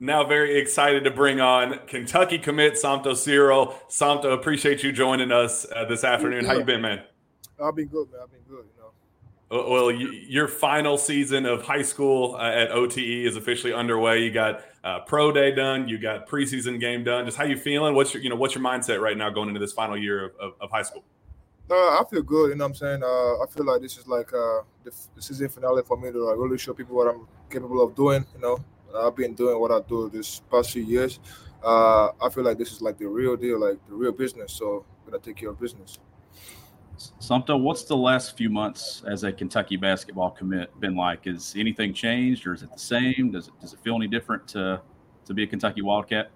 Now, very excited to bring on Kentucky commit Somto Cyril. Samto, appreciate you joining us uh, this afternoon. How you been, man? I've been good, man. I've been good. You know. Well, you, your final season of high school uh, at OTE is officially underway. You got uh, pro day done. You got preseason game done. Just how you feeling? What's your you know what's your mindset right now going into this final year of, of, of high school? Uh, I feel good. You know what I'm saying? Uh, I feel like this is like uh, the, the season finale for me to like, really show people what I'm capable of doing. You know, I've been doing what I do this past few years. Uh, I feel like this is like the real deal, like the real business. So I'm gonna take care of business. Somto, what's the last few months as a Kentucky basketball commit been like? Is anything changed, or is it the same? Does it does it feel any different to to be a Kentucky Wildcat?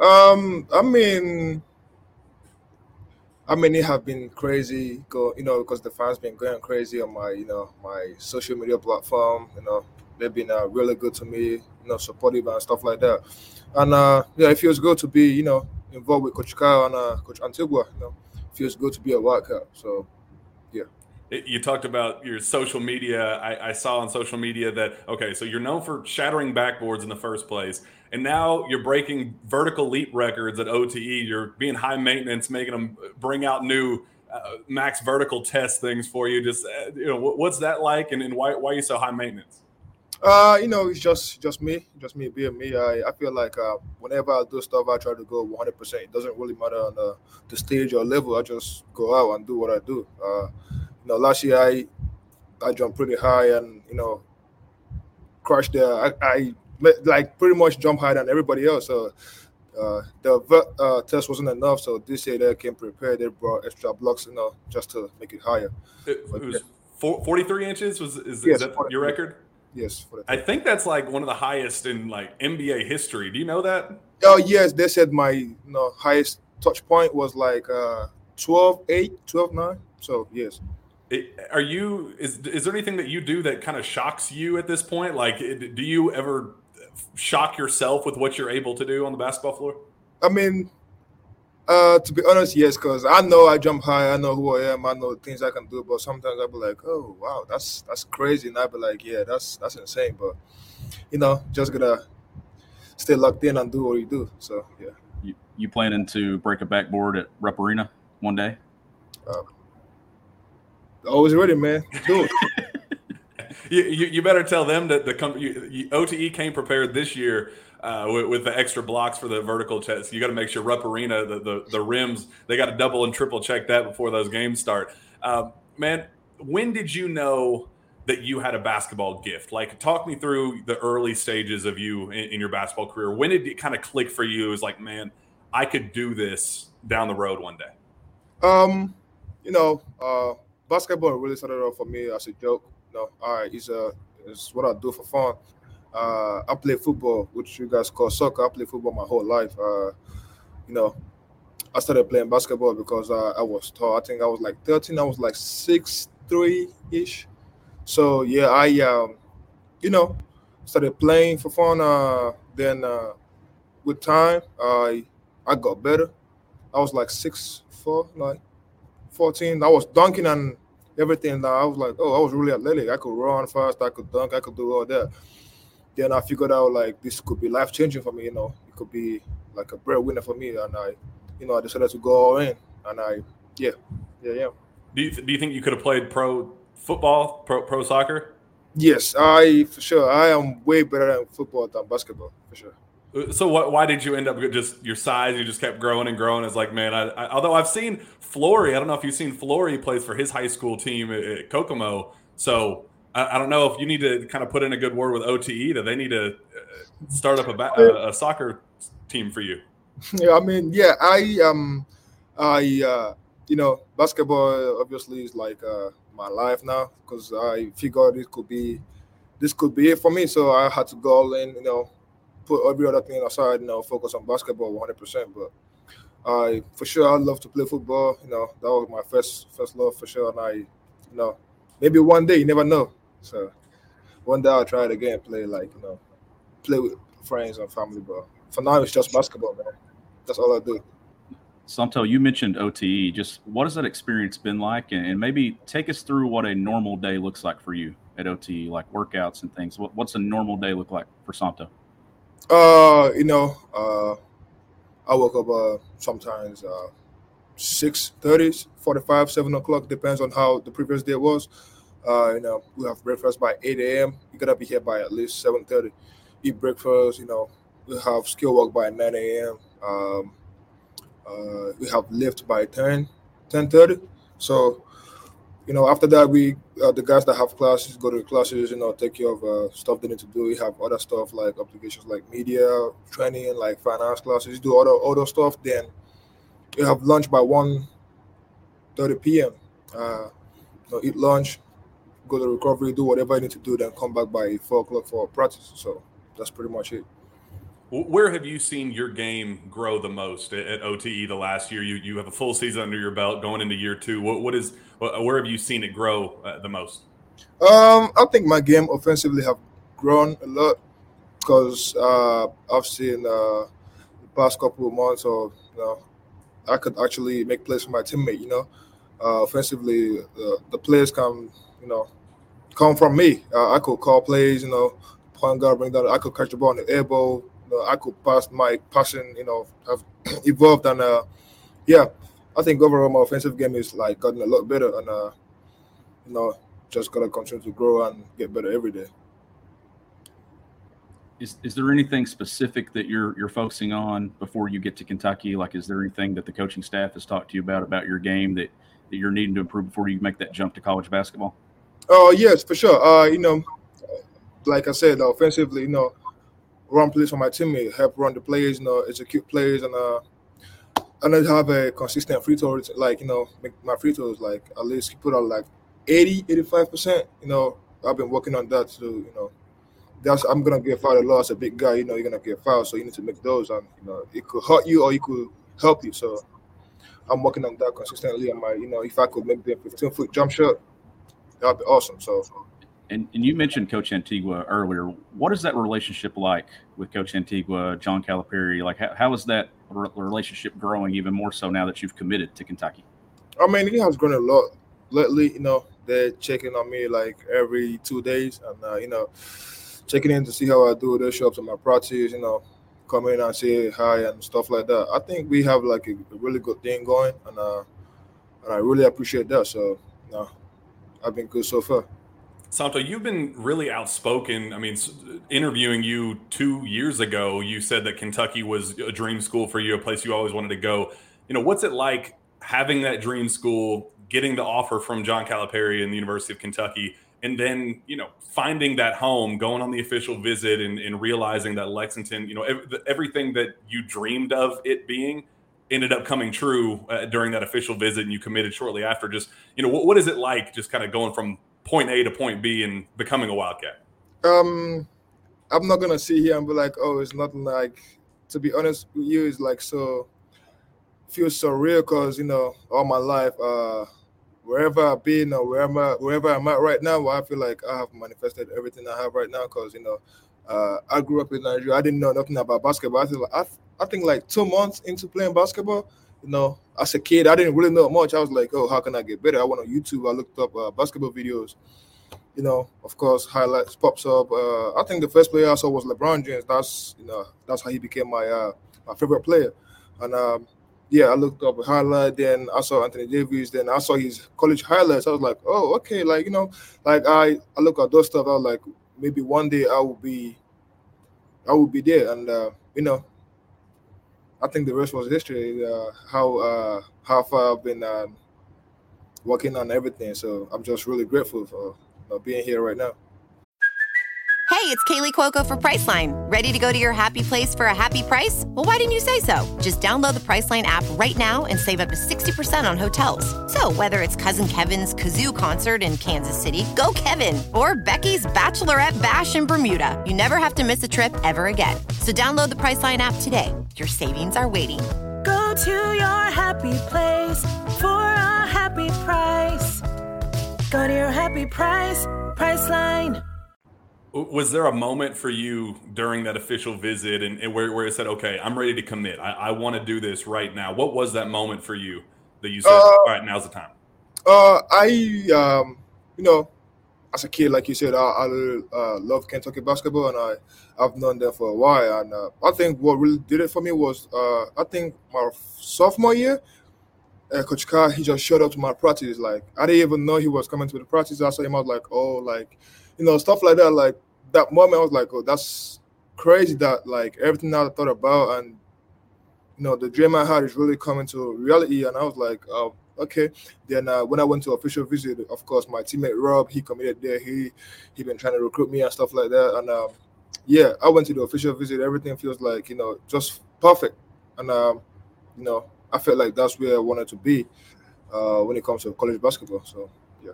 Um, I mean, I mean, it have been crazy, go, you know, because the fans been going crazy on my, you know, my social media platform. You know, they've been uh, really good to me, you know, supportive and stuff like that. And uh, yeah, it feels good to be, you know, involved with Coach Cal and uh, Coach Antigua. You know, it feels good to be a Wildcat. So yeah. You talked about your social media. I, I saw on social media that okay, so you're known for shattering backboards in the first place, and now you're breaking vertical leap records at OTE. You're being high maintenance, making them bring out new uh, max vertical test things for you. Just uh, you know, what, what's that like, and, and why why are you so high maintenance? Uh, you know, it's just just me, just me being me. I, I feel like uh, whenever I do stuff, I try to go 100. percent It doesn't really matter on the, the stage or level. I just go out and do what I do. Uh, you know, last year I I jumped pretty high and you know crushed there. I, I like pretty much jump higher than everybody else. So uh, the uh, test wasn't enough. So this year they came prepared. They brought extra blocks, you know, just to make it higher. It, it was four, 43 inches. Was is, Yes, is that 43. your record? Yes, for I think that's like one of the highest in like NBA history. Do you know that? Oh yes, they said my you know highest touch point was like uh 12 8, 12 9. So yes. It, are you is is there anything that you do that kind of shocks you at this point? Like, it- do you ever shock yourself with what you're able to do on the basketball floor? I mean uh to be honest, yes, because I know I jump high, I know who I am, I know things I can do, but sometimes I'll be like, Oh wow, that's that's crazy. And I'll be like, Yeah, that's that's insane. But you know, just gotta stay locked in and do what you do. So yeah. You, you planning to break a backboard at Rupp Arena one day? Always ready, man. Do it. You, you, you better tell them that the com- you, you, OTE came prepared this year uh, with, with the extra blocks for the vertical test. You got to make sure Rupp Arena the, the the rims they got to double and triple check that before those games start. Um, man, when did you know that you had a basketball gift? Like, talk me through the early stages of you in, in your basketball career. When did it kind of click for you? It was like, man, I could do this down the road one day. Um, you know, uh, basketball really started off for me as a joke. You know, all right, it's a it's what I do for fun. Uh, I play football, which you guys call soccer. I play football my whole life. Uh, you know, I started playing basketball because uh, I was tall. I think I was like 13. I was like six three ish. So yeah, I um, you know, started playing for fun. Uh, then uh, with time, I I got better. I was like six four, like 14. I was dunking and everything. I was like, oh, I was really athletic. I could run fast. I could dunk. I could do all that. Then I figured out like this could be life changing for me. You know, it could be like a breadwinner for me. And I, you know, I decided to go all in. And I, yeah, yeah, yeah. Do you, do you think you could have played pro football, pro, pro soccer? Yes, I for sure. I am way better at football than basketball for sure. Uh, so what, why did you end up just your size? You just kept growing and growing. It's like, man, I, I, although I've seen Flory, I don't know if you've seen Flory plays for his high school team at, at Kokomo. So I, I don't know if you need to kind of put in a good word with OTE that they need to uh, start up a, ba- a, a soccer team for you. yeah, I mean, yeah, I um, I uh, you know, basketball obviously is like uh, my life now because I figured it could be this could be it for me. So I had to go all in, you know, put every other thing aside, you know, focus on basketball 100. percent But I, for sure, I love to play football. You know, that was my first first love for sure. And I, you know, maybe one day you never know. So one day I'll try it again, play like you know, play with friends and family. But for now, it's just basketball, man. That's all I do. Somto, you mentioned OTE. Just what has that experience been like, and maybe take us through what a normal day looks like for you at OTE, like workouts and things. What, what's a normal day look like for Somto? Uh, you know, uh, I woke up uh sometimes uh six thirty, forty five, seven o'clock, depends on how the previous day was. Uh, you know, we have breakfast by eight a.m. You gotta be here by at least seven thirty. Eat breakfast. You know, we have skill work by nine a.m. Um, uh, we have lift by 10, 10 So, you know, after that, we uh, the guys that have classes go to the classes, you know, take care of uh, stuff they need to do. We have other stuff like obligations, like media training, like finance classes. Do other other stuff. Then you have lunch by 1:30 p.m. Uh, you know, eat lunch, go to recovery, do whatever I need to do, then come back by four o'clock for practice. So that's pretty much it. Where have you seen your game grow the most at, OTE the last year? You you have a full season under your belt going into year two. What what is where have you seen it grow uh, the most? Um, I think my game offensively have grown a lot because uh, I've seen uh, the past couple of months or you know I could actually make plays for my teammate. You know, uh, offensively uh, the players come you know come from me. Uh, I could call plays. You know, point guard bring down. I could catch the ball on the elbow you know, I could pass my passing, you know, have evolved and uh, yeah, I think overall my offensive game is like gotten a lot better and uh, you know, just gotta continue to grow and get better every day. Is, is there anything specific that you're you're focusing on before you get to Kentucky? Like, is there anything that the coaching staff has talked to you about about your game that, that you're needing to improve before you make that jump to college basketball? Oh yes, for sure. Uh, you know, like I said, offensively, you know, run plays for my teammate, help run the plays, you know, execute plays, and uh, and then have a consistent free throw, like you know, my free throws like at least put out like 80, 85 percent. You know, I've been working on that too. You know, that's I'm gonna get fouled a lot as a big guy. You know, you're gonna get fouled, so you need to make those, and you know, it could hurt you or it could help you. So I'm working on that consistently. And my, you know, if I could make the 15 foot jump shot, that'd be awesome. So and, and you mentioned Coach Antigua earlier. What is that relationship like with Coach Antigua, John Calipari? Like, how, how is that relationship growing even more so now that you've committed to Kentucky? I mean, it has grown a lot lately. You know, they're checking on me like every two days, and uh, you know, checking in to see how I do. They show up to my practice. You know, come in and say hi and stuff like that. I think we have like a, a really good thing going, and uh, and I really appreciate that. So, you know, I've been good so far. Somto, you've been really outspoken. I mean, interviewing you two years ago, you said that Kentucky was a dream school for you, a place you always wanted to go. You know, what's it like having that dream school, getting the offer from John Calipari and the University of Kentucky, and then, you know, finding that home, going on the official visit and, and realizing that Lexington, you know, everything that you dreamed of it being ended up coming true uh, during that official visit and you committed shortly after. Just, you know, what, what is it like just kind of going from point A to point B and becoming a Wildcat? Um, I'm not gonna sit here and be like, oh, it's nothing like. To be honest with you, it's like so feels so real because you know all my life, uh, wherever I've been or wherever wherever I'm at right now, I feel like I have manifested everything I have right now because you know uh, I grew up in Nigeria. I didn't know nothing about basketball. I, like, I, I think like two months into playing basketball, you know, as a kid, I didn't really know much. I was like, oh, how can I get better? I went on YouTube. I looked up uh, basketball videos. You know, of course, highlights pops up. Uh, I think the first player I saw was LeBron James. That's you know, that's how he became my uh, my favorite player. And um, yeah, I looked up a highlight. Then I saw Anthony Davis. Then I saw his college highlights. I was like, oh, okay, like you know, like I I look at those stuff. I was like, maybe one day I will be, I will be there. And uh, you know, I think the rest was history. Uh, how uh, how far I've been um, working on everything. So I'm just really grateful for know, being here right now. Hey, it's Kaley Cuoco for Priceline. Ready to go to your happy place for a happy price? Well, why didn't you say so? Just download the Priceline app right now and save up to 60% on hotels. So, whether it's Cousin Kevin's Kazoo concert in Kansas City, go Kevin, or Becky's Bachelorette Bash in Bermuda, you never have to miss a trip ever again. So, download the Priceline app today. Your savings are waiting. Go to your happy place for a happy price. Go to your happy price, Priceline. Was there a moment for you during that official visit and, and where, where it said, okay, I'm ready to commit. I, I want to do this right now. What was that moment for you that you said, Uh, all right, now's the time? Uh, I um, you know, as a kid, like you said, I, I uh, love Kentucky basketball, and I I've known them for a while. And uh, I think what really did it for me was uh, I think my sophomore year, uh, Coach Carr he just showed up to my practice. Like I didn't even know he was coming to the practice. I saw him. I was like, oh, like you know, stuff like that. Like that moment, I was like, oh, that's crazy. That like everything I thought about and you know the dream I had is really coming to reality. And I was like, oh, okay. Then uh, when I went to official visit, of course, my teammate Rob he committed there. He he been trying to recruit me and stuff like that. And um, yeah, I went to the official visit. Everything feels like you know just perfect. And um, you know, I felt like that's where I wanted to be uh, when it comes to college basketball. So yeah.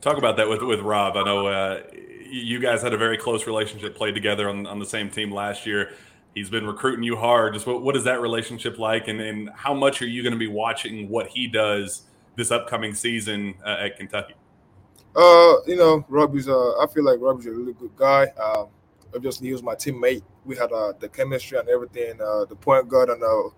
Talk about that with with Rob. I know uh, you guys had a very close relationship, played together on, on the same team last year. He's been recruiting you hard. Just what, what is that relationship like, and, and how much are you going to be watching what he does this upcoming season uh, at Kentucky? Uh, you know, Robbie's. Uh, I feel like Robbie's a really good guy. Um, obviously, he was my teammate. We had uh, the chemistry and everything. Uh, the point guard and uh,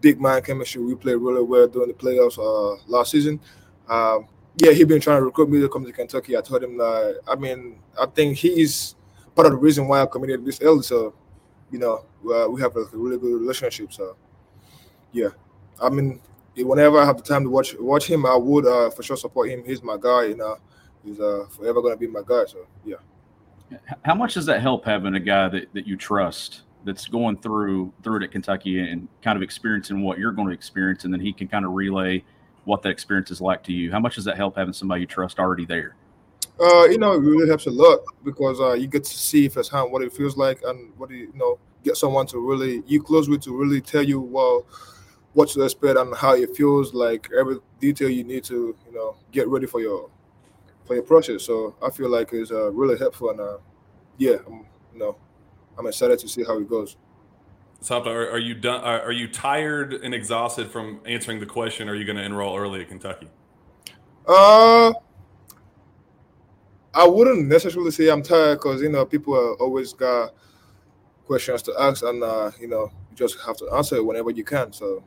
big man chemistry. We played really well during the playoffs uh, last season. Um, yeah, he been trying to recruit me to come to Kentucky. I told him that. I mean, I think he's part of the reason why I committed this early. So, you know, uh, we have a really good relationship. So, yeah, I mean, whenever I have the time to watch watch him, I would uh, for sure support him. He's my guy. You know, he's uh, forever gonna be my guy. So, yeah. How much does that help having a guy that, that you trust that's going through through it at Kentucky and kind of experiencing what you're going to experience, and then he can kind of relay what that experience is like to you? How much does that help having somebody you trust already there? Uh, you know, it really helps a lot because uh, you get to see firsthand what it feels like and what you, you know, get someone to really you close with to really tell you well what to expect and how it feels like every detail you need to you know get ready for your for your process. So I feel like it's uh, really helpful and uh, yeah, I'm, you know, I'm excited to see how it goes. Somto, are, are you done? Are, are you tired and exhausted from answering the question? Are you going to enroll early at Kentucky? Uh, I wouldn't necessarily say I'm tired because you know people are always got questions to ask, and uh, you know you just have to answer it whenever you can. So,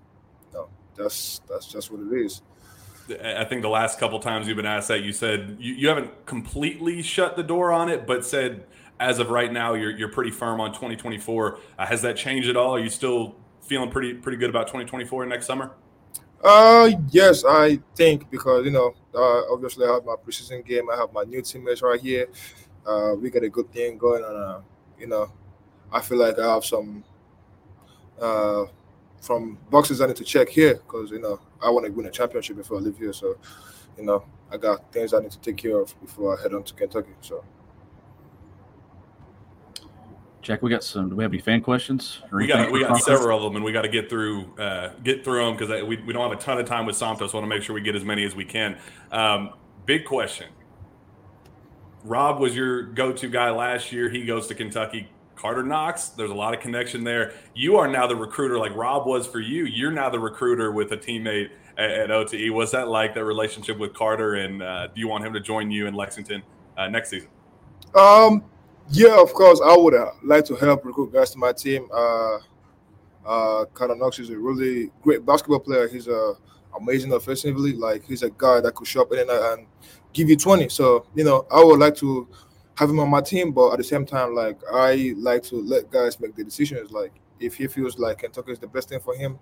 no, that's that's just what it is. I think the last couple times you've been asked that, you said you, you haven't completely shut the door on it, but said as of right now you're you're pretty firm on 2024. Uh, has that changed at all? Are you still feeling pretty pretty good about 2024 next summer? Uh, yes, I think because you know, uh, obviously I have my preseason game. I have my new teammates right here. Uh, we got a good thing going, and uh, you know, I feel like I have some uh from boxes I need to check here because you know I want to win a championship before I leave here. So, you know, I got things I need to take care of before I head on to Kentucky. So. Jack, we got some. Do we have any fan questions? We got we got several of them, and we got to get through uh, get through them because we, we don't have a ton of time with Santos. So I want to make sure we get as many as we can. Um, big question. Rob was your go-to guy last year. He goes to Kentucky. Carter Knox. There's a lot of connection there. You are now the recruiter, like Rob was for you. You're now the recruiter with a teammate at, at OTE. What's that like? That relationship with Carter, and uh, do you want him to join you in Lexington uh, next season? Um, yeah, of course, I would uh, like to help recruit guys to my team. Uh, uh, Carter Knox is a really great basketball player. He's a amazing offensively. Like he's a guy that could show up in and, and give you 20. So you know, I would like to have him on my team, but at the same time, like I like to let guys make the decisions. Like if he feels like Kentucky is the best thing for him,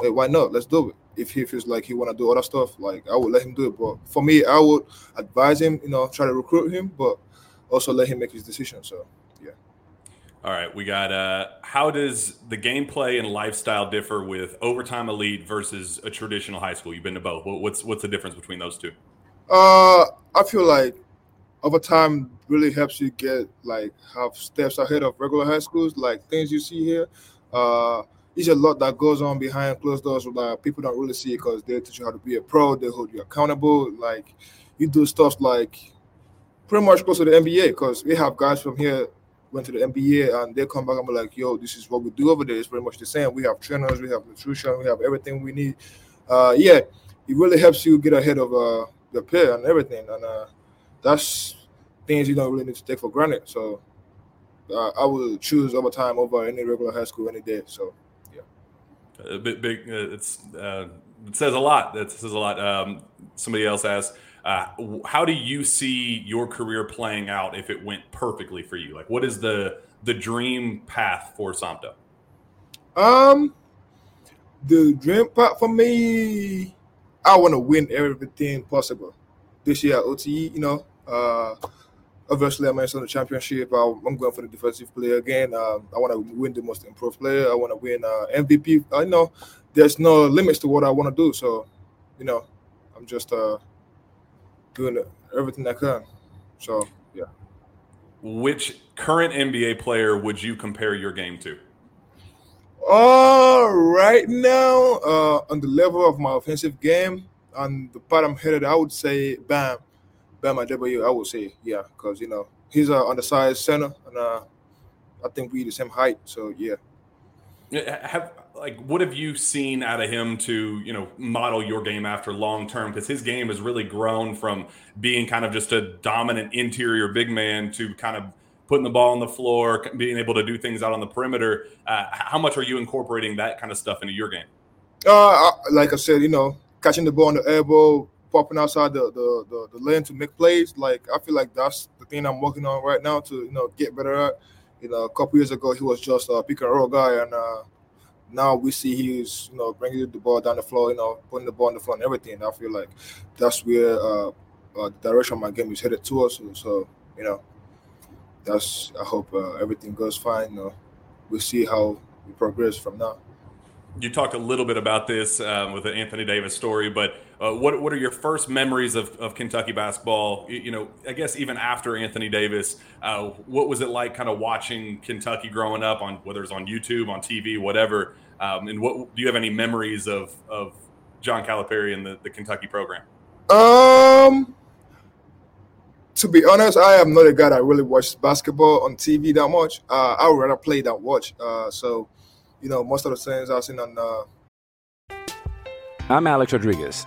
hey, why not? Let's do it. If he feels like he want to do other stuff, like I would let him do it. But for me, I would advise him, you know, try to recruit him, but also let him make his decision. So, yeah. All right, we got. uh How does the gameplay and lifestyle differ with overtime elite versus a traditional high school? You've been to both. What's what's the difference between those two? Uh, I feel like overtime really helps you get like have steps ahead of regular high schools, like things you see here. Uh, there's a lot that goes on behind closed doors that people don't really see because they teach you how to be a pro, they hold you accountable. Like you do stuff like pretty much close to the NBA because we have guys from here went to the NBA and they come back and be like, yo, this is what we do over there. It's pretty much the same. We have trainers, we have nutrition, we have everything we need. Uh, yeah, it really helps you get ahead of uh, the peer and everything. And uh, that's things you don't really need to take for granted. So uh, I will choose overtime over any regular high school any day. So yeah, a bit big. Uh, it's uh, it says a lot. That says a lot. Um, somebody else asked, uh, "How do you see your career playing out if it went perfectly for you? Like, what is the the dream path for Somto?" Um, the dream path for me, I want to win everything possible this year at OTE. You know, uh, obviously I'm in the championship. I'm going for the defensive player again. Uh, I want to win the most improved player. I want to win uh, MVP. I know there's no limits to what I want to do. So, you know, I'm just uh, doing everything I can. So, yeah. Which current NBA player would you compare your game to? Uh, right now, uh, on the level of my offensive game, on the part I'm headed, I would say Bam. Bam Adebayo, I would say, yeah, because you know he's uh, undersized center, and uh, I think we the same height. So yeah. Have like what have you seen out of him to you know model your game after long term? Because his game has really grown from being kind of just a dominant interior big man to kind of putting the ball on the floor, being able to do things out on the perimeter. Uh, how much are you incorporating that kind of stuff into your game? Uh, like I said, you know, catching the ball on the elbow, popping outside the, the the, the lane to make plays. Like I feel like that's the thing I'm working on right now to you know get better at. You know, a couple years ago he was just a pick and roll guy, and uh, now we see he's you know bringing the ball down the floor, you know, putting the ball on the floor and everything. I feel like that's where uh, uh, the direction of my game is headed towards. So, so you know, that's I hope uh, everything goes fine. You know, we'll see how we progress from now you talked a little bit about this um, with the Anthony Davis story, but uh, what what are your first memories of, of Kentucky basketball? You, you know, I guess even after Anthony Davis, uh, what was it like, kind of watching Kentucky growing up on whether it's on YouTube, on TV, whatever? Um, and what do you have any memories of of John Calipari and the, the Kentucky program? Um, to be honest, I am not a guy that really watches basketball on TV that much. Uh, I would rather play than watch. Uh, so you know, most of the things I've seen on. Uh... I'm Alex Rodriguez.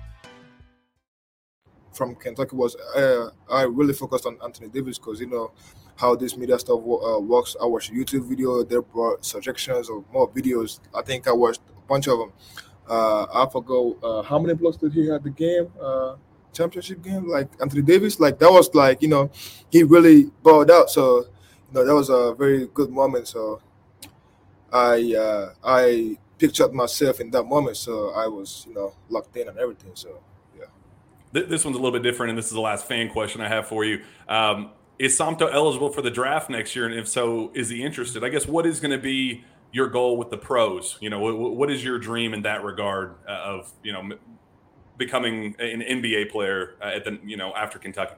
From Kentucky was uh, I really focused on Anthony Davis because you know how this media stuff uh, works. I watched YouTube video. They brought suggestions of more videos. I think I watched a bunch of them. Uh, I forgot uh, how many blocks did he have the game uh, championship game. Like Anthony Davis, like that was like you know he really balled out. So you know that was a very good moment. So I uh, I pictured myself in that moment. So I was, you know, locked in and everything. So yeah. This one's a little bit different, and this is the last fan question I have for you. Um, is Somto eligible for the draft next year? And if so, is he interested? I guess what is going to be your goal with the pros? You know, what, what is your dream in that regard uh, of you know becoming an NBA player uh, at the you know after Kentucky?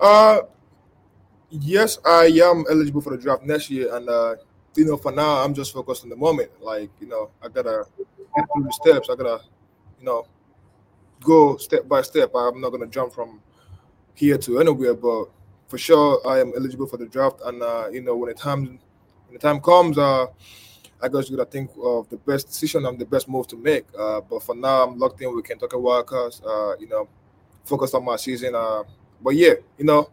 Uh, yes, I am eligible for the draft next year, and uh, you know, for now, I'm just focused on the moment. Like, you know, I gotta get through the steps. I gotta, you know, go step by step. I'm not gonna jump from here to anywhere, but for sure, I am eligible for the draft. And uh, you know, when the time when the time comes, uh, I guess you gotta think of the best decision and the best move to make. Uh, but for now, I'm locked in with Kentucky Wildcats. Uh, you know, focused on my season. Uh, but yeah, you know,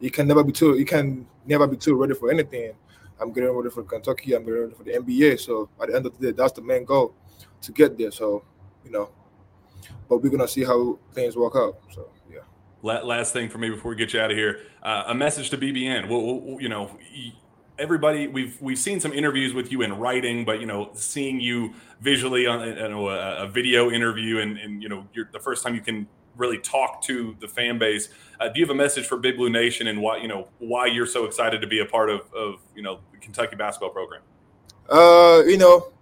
you can never be too. You can never be too ready for anything I'm getting ready for Kentucky. I'm getting ready for the NBA. So at the end of the day, that's the main goal to get there. So, you know, but we're gonna see how things work out. So yeah. Last thing for me before we get you out of here, uh, a message to BBN. Well, you know, everybody we've we've seen some interviews with you in writing, but you know, seeing you visually on you know, a, a video interview, and, and you know, you're the first time you can really talk to the fan base. Uh, do you have a message for Big Blue Nation and why you know why you're so excited to be a part of of you know the Kentucky basketball program? Uh, you know,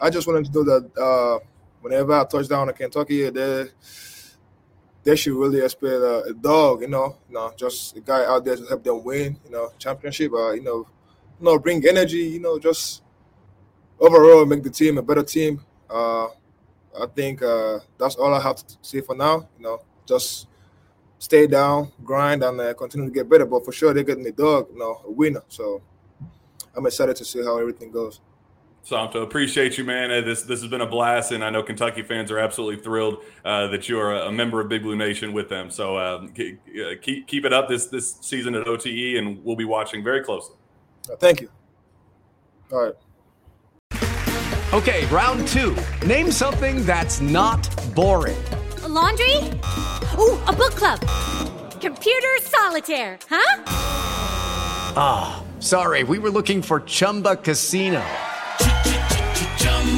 I just wanted to know that uh, whenever I touch down in Kentucky, they they should really expect uh, a dog. You know, you know, just a guy out there to help them win. You know, championship. Uh, you know, you know, bring energy. You know, just overall make the team a better team. Uh, I think uh, that's all I have to say for now. You know, just stay down, grind, and uh, continue to get better. But for sure, they're getting a dog, you know, a winner. So I'm excited to see how everything goes. Somto, appreciate you, man. Uh, this this has been a blast, and I know Kentucky fans are absolutely thrilled uh, that you are a member of Big Blue Nation with them. So um, keep, keep keep it up this this season at OTE, and we'll be watching very closely. Uh, thank you. All right. Okay, round two. Name something that's not boring. A laundry. Ooh, a book club. Computer solitaire. Huh? Ah, oh, sorry. We were looking for Chumba Casino.